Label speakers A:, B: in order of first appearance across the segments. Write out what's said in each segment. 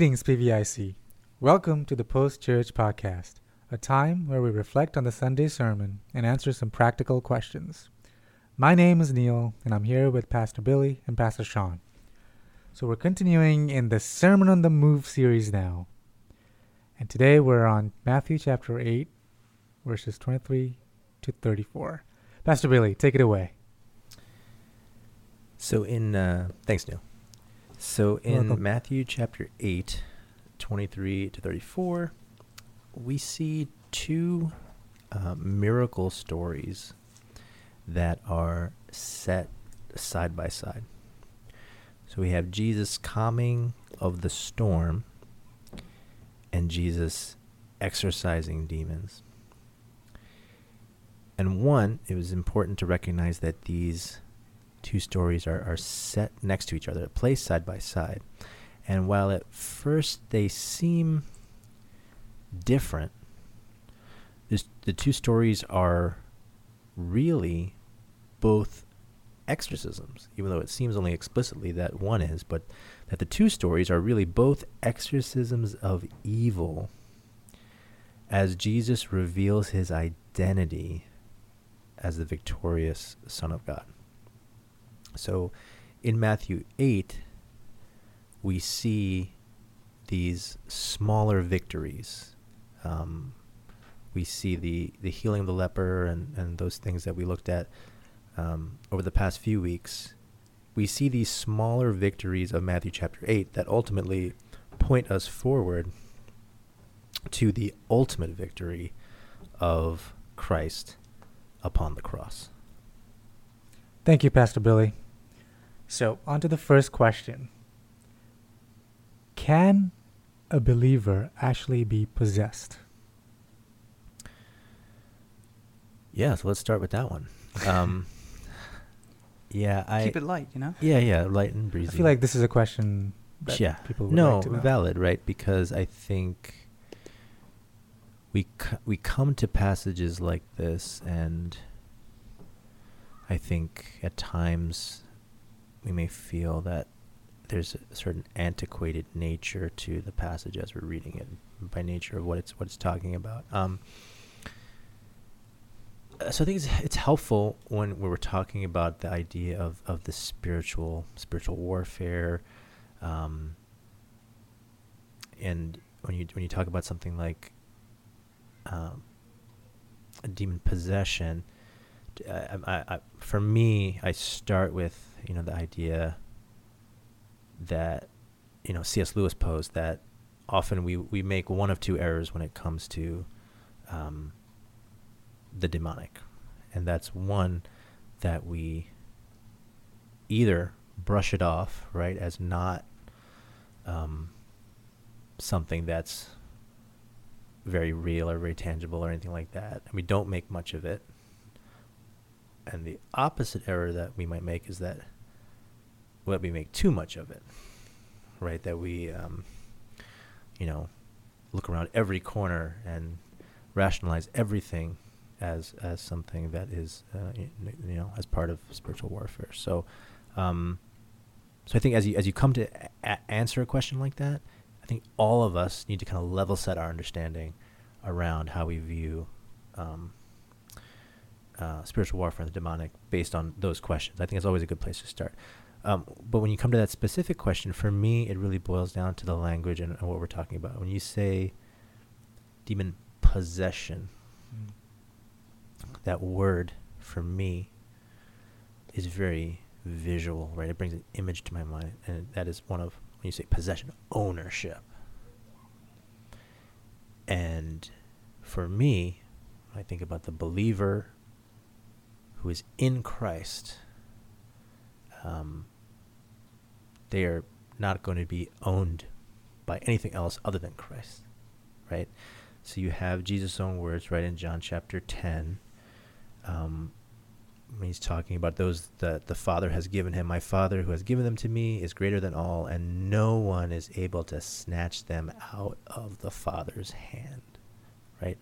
A: Greetings, PVIC. Welcome to the Post Church Podcast, a time where we reflect on the Sunday sermon and answer some practical questions. My name is Neil, and I'm here with Pastor Billy and Pastor Sean. So, we're continuing in the Sermon on the Move series now. And today we're on Matthew chapter 8, verses 23 to 34. Pastor Billy, take it away.
B: So in uh, thanks Neil. So in
A: welcome.
B: Matthew chapter 8, 23 to 34, we see two uh, miracle stories that are set side by side. So we have Jesus calming of the storm and Jesus exorcising demons. And one, it was important to recognize that these two stories are, are set next to each other, placed side by side. And while at first they seem different, this, the two stories are really both exorcisms, even though it seems only explicitly that one is, but that the two stories are really both exorcisms of evil as Jesus reveals his identity as the victorious Son of God. So in Matthew 8, we see these smaller victories. Um, we see the, the healing of the leper and, and those things that we looked at um, over the past few weeks. We see these smaller victories of Matthew chapter 8 that ultimately point us forward to the ultimate victory of Christ upon the cross.
A: Thank you, Pastor Billy. So, on to the first question Can a believer actually be possessed?
B: Yeah, so let's start with that one. Um, yeah, I
C: Keep it light, you know?
B: yeah yeah light and breezy.
A: I feel like this is a question that
B: yeah
A: people would
B: no
A: like to
B: valid right because I think we c- we come to passages like this and I think at times we may feel that there's a certain antiquated nature to the passage as we're reading it by nature of what it's what it's talking about. Um, so I think it's, it's helpful when we we're talking about the idea of, of the spiritual spiritual warfare, um, and when you when you talk about something like um, a demon possession, I, I, I, for me, I start with you know the idea that you know C.S. Lewis posed that often we we make one of two errors when it comes to um, the demonic, and that's one that we either brush it off right as not um, something that's very real or very tangible or anything like that, and we don't make much of it. And the opposite error that we might make is that well, we make too much of it, right? That we, um, you know, look around every corner and rationalize everything as as something that is, uh, y- n- you know, as part of spiritual warfare. So, um, so I think as you as you come to a- answer a question like that, I think all of us need to kind of level set our understanding around how we view um, uh, spiritual warfare and the demonic based on those questions. I think it's always a good place to start. Um, but when you come to that specific question, for me, it really boils down to the language and, and what we're talking about. When you say demon possession,
A: Mm.
B: that word for me is very visual, right? It brings an image to my mind, and that is one of when you say possession, ownership. And for me, I think about the believer who is in Christ, um, they are not going to be owned by anything else other than Christ, right? So you have Jesus' own words, right, in John chapter 10. Um, when he's talking about those that the Father has given him. My Father who has given them to me is greater than all, and no one is able to snatch them out of the Father's hand. Right?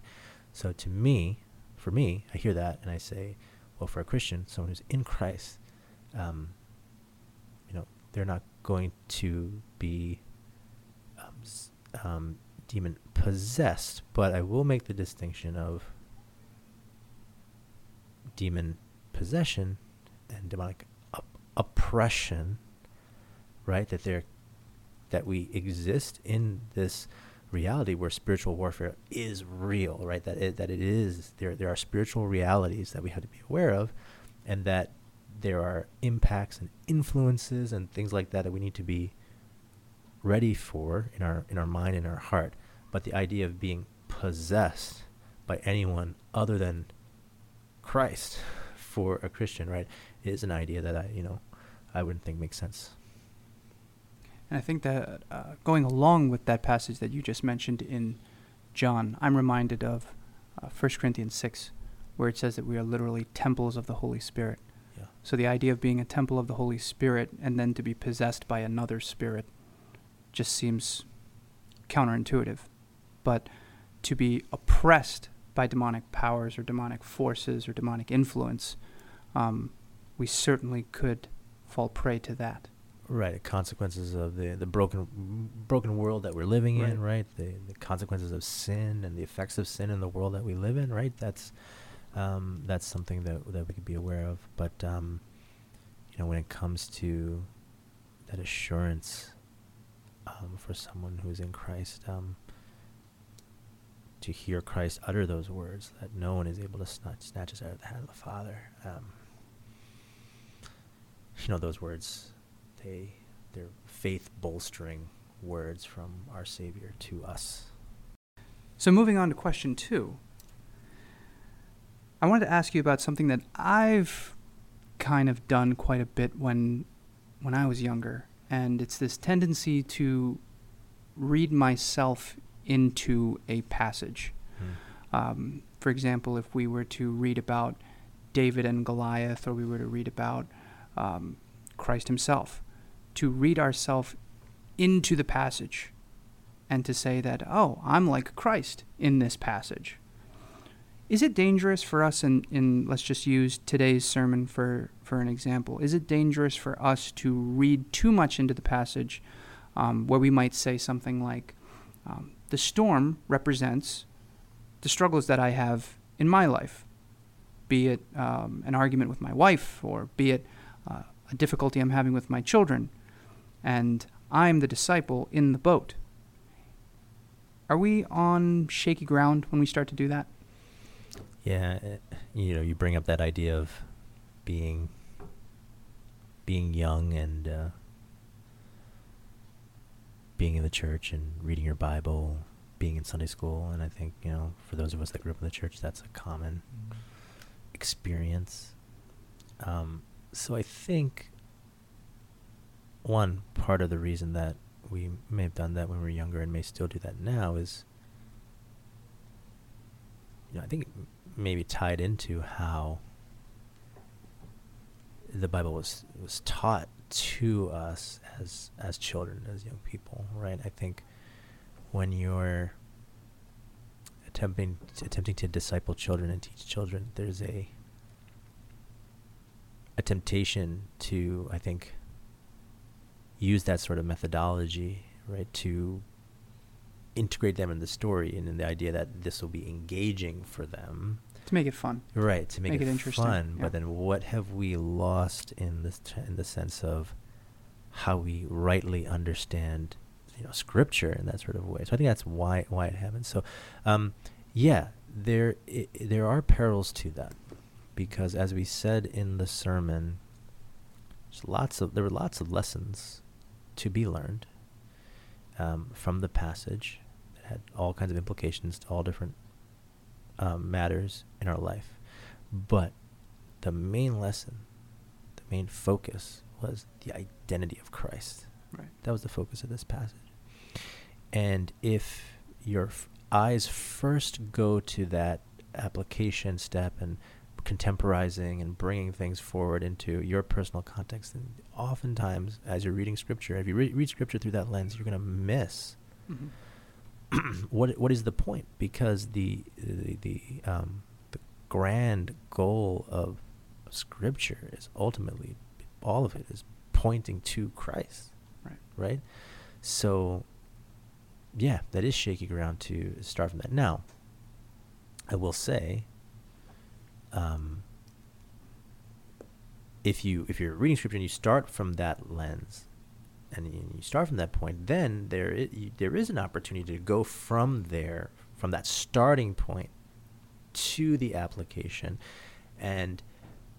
B: So to me, for me, I hear that and I say, well, for a Christian, someone who's in Christ, um, you know, they're not going to be um, um, demon possessed, but I will make the distinction of demon possession and demonic op- oppression, right? That they're that we exist in this reality where spiritual warfare is real, right? That it, that it is there. There are spiritual realities that we have to be aware of, and that there are impacts and influences and things like that that we need to be ready for in our in our mind and our heart. But the idea of being possessed by anyone other than Christ for a Christian, right, is an idea that I you know I wouldn't think makes sense.
C: And I think that uh, going along with that passage that you just mentioned in John, I'm reminded of uh, 1 Corinthians 6, where it says that we are literally temples of the Holy Spirit.
B: Yeah.
C: So the idea of being a temple of the Holy Spirit and then to be possessed by another spirit just seems counterintuitive. But to be oppressed by demonic powers or demonic forces or demonic influence, um, we certainly could fall prey to that.
B: Right, the consequences of the the broken broken world that we're living in, right? The the consequences of sin and the effects of sin in the world that we live in, right? That's um, that's something that that we could be aware of. But um, you know, when it comes to that assurance um, for someone who's in Christ, um, to hear Christ utter those words that no one is able to snatch, snatch us out of the hand of the Father. Um, you know, those words they they're faith bolstering words from our Savior to us.
C: So, moving on to question two, I wanted to ask you about something that I've kind of done quite a bit when when I was younger, and it's this tendency to read myself into a passage. Um, for example, if we were to read about David and Goliath, or we were to read about um, Christ Himself, to read ourselves into the passage and to say that, oh, I'm like Christ in this passage. Is it dangerous for us, in, in let's just use today's sermon for, for an example, is it dangerous for us to read too much into the passage um, where we might say something like, um, the storm represents the struggles that I have in my life, be it um, an argument with my wife or be it uh, a difficulty I'm having with my children, and I'm the disciple in the boat. Are we on shaky ground when we start to do that?
B: Yeah, it, you know, you bring up that idea of being being young and uh, being in the church and reading your Bible, being in Sunday school, and I think you know, for those of us that grew up in the church, that's a common experience. Um, so I think one part of the reason that we may have done that when we were younger and may still do that now is, you know, I think maybe tied into how the Bible was was taught to us as as children, as young people, right? I think when you're attempting attempting to disciple children and teach children, there's a a temptation to, I think, use that sort of methodology, right, to integrate them in the story and in the idea that this will be engaging for them.
C: To make it fun.
B: Right, to make,
C: Make
B: it,
C: it interesting,
B: fun.
C: yeah.
B: But then what have we lost in this t- in the sense of how we rightly understand you know scripture in that sort of way. So I think that's why why it happens. So um yeah, there i- there are perils to that because as we said in the sermon there's lots of there were lots of lessons to be learned um, from the passage that had all kinds of implications to all different um, matters in our life. But the main lesson, the main focus was the identity of Christ.
C: Right.
B: That was the focus of this passage. And if your f- eyes first go to that application step and contemporizing and bringing things forward into your personal context, And oftentimes as you're reading scripture, if you re- read scripture through that lens, you're going to miss
C: Mm-hmm.
B: what what is the point? Because the the the, um, the grand goal of Scripture is ultimately all of it is pointing to Christ,
C: Right.
B: right? So yeah, that is shaky ground to start from that. Now, I will say, um, if you if you're reading scripture and you start from that lens, and you start from that point, then there is, there is an opportunity to go from there, from that starting point, to the application, and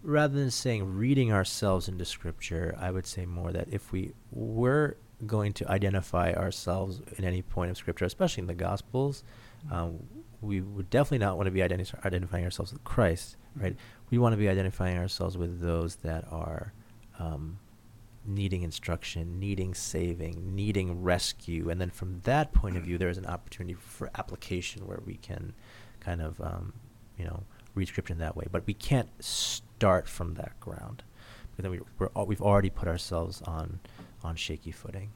B: rather than saying reading ourselves into scripture, I would say more that if we were going to identify ourselves in any point of scripture, especially in the Gospels, um, we would definitely not want to be identi- identifying ourselves with Christ, right? We want to be identifying ourselves with those that are um, needing instruction, needing saving, needing rescue, and then from that point of view, there is an opportunity for application where we can kind of, um, you know, read scripture in that way. But we can't start from that ground because then we, we're, we've already put ourselves on on shaky footing.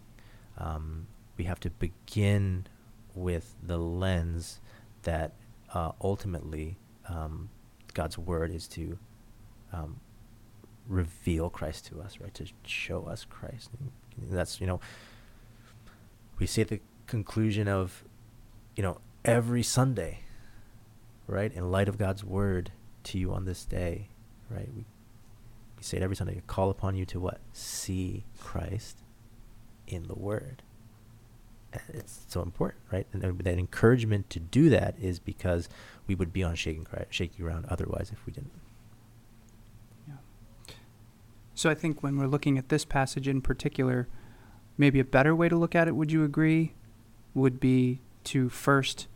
B: Um, we have to begin with the lens that uh, ultimately um, God's word is to um, reveal Christ to us, right? To show us Christ. And that's, you know, we see the conclusion of, you know, every Sunday, right? In light of God's word to you on this day, right? We, we say it every Sunday. Call upon you to what? See Christ in the word. It's so important, right? And that encouragement to do that is because we would be on shaking, shaky ground otherwise if we didn't. Yeah.
C: So I think when we're looking at this passage in particular, maybe a better way to look at it, would you agree, would be to first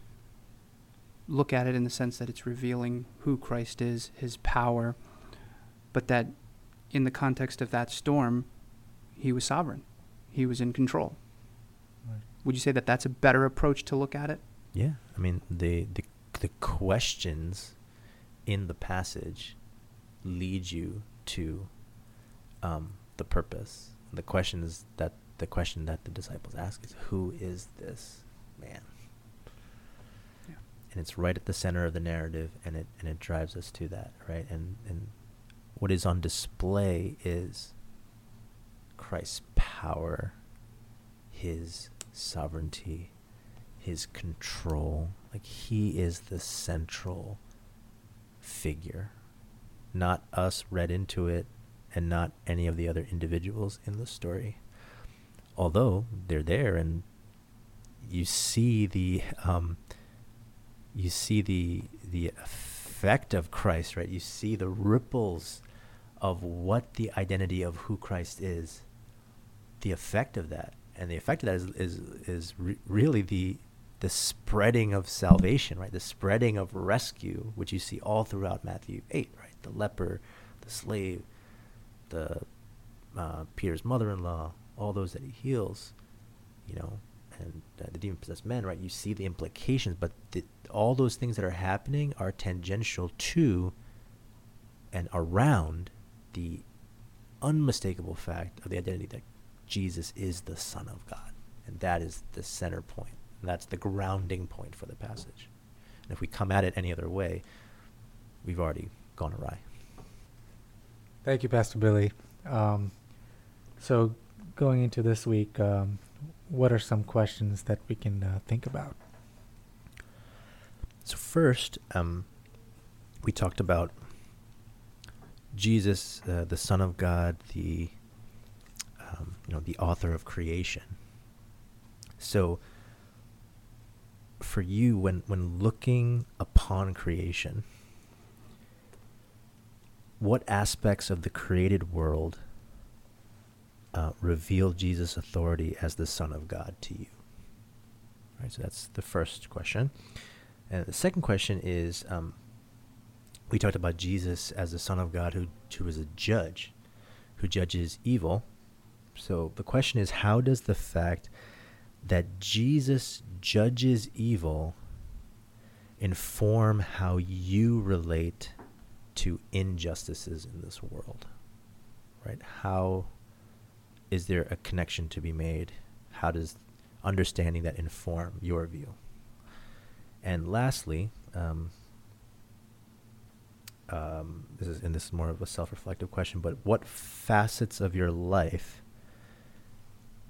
C: look at it in the sense that it's revealing who Christ is, his power, but that in the context of that storm, he was sovereign, he was in control. Right. Would you say that that's a better approach to look at it?
B: Yeah, I mean the the the questions in the passage lead you to um, the purpose. The question is that the question that the disciples ask is, "Who is this man?" Yeah. And it's right at the center of the narrative, and it and it drives us to that, right? And and what is on display is Christ's power, His sovereignty, His control. Like He is the central figure, not us read into it and not any of the other individuals in the story. Although they're there and you see the um, you see the the effect of Christ, right? You see the ripples of what the identity of who Christ is, the effect of that, and the effect of that is is is re- really the the spreading of salvation, right? The spreading of rescue, which you see all throughout Matthew eight, right? The leper, the slave, the uh, Peter's mother-in-law, all those that he heals, you know, and uh, the demon-possessed men, right? You see the implications, but the, all those things that are happening are tangential to and around the unmistakable fact of the identity that Jesus is the Son of God, and that is the center point. And that's the grounding point for the passage. And if we come at it any other way, we've already gone awry.
A: Thank you, Pastor Billy. Um, so, going into this week, um, what are some questions that we can uh, think about?
B: So, first, um, we talked about Jesus, uh, the Son of God, the um, you know the author of creation. So, for you, when when looking upon creation, what aspects of the created world uh, reveal Jesus' authority as the Son of God to you? Right, so that's the first question. And the second question is um, we talked about Jesus as the Son of God who, who is a judge, who judges evil. So the question is how does the fact that Jesus judges evil inform how you relate to injustices in this world, right? How is there a connection to be made? How does understanding that inform your view? And lastly, um, um, this is and this is more of a self-reflective question, but what facets of your life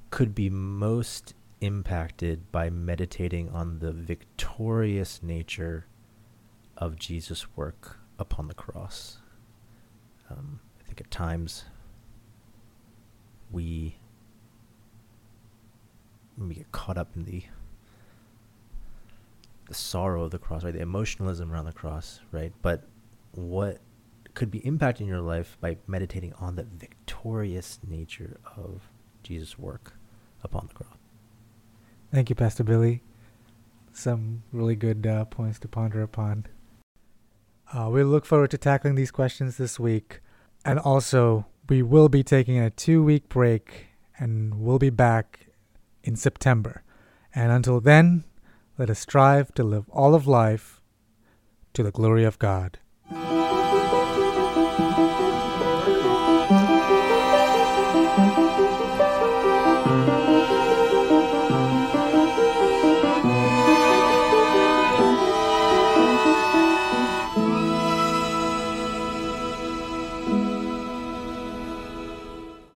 B: could be most impacted by meditating on the victorious nature of Jesus' work upon the cross. Um, I think at times we we get caught up in the the sorrow of the cross, right? The emotionalism around the cross, right? But what could be impacting your life by meditating on the victorious nature of Jesus' work upon the cross.
A: Thank you, Pastor Billy. Some really good uh, points to ponder upon. Uh, we look forward to tackling these questions this week. And also, we will be taking a two week break and we'll be back in September. And until then, let us strive to live all of life to the glory of God.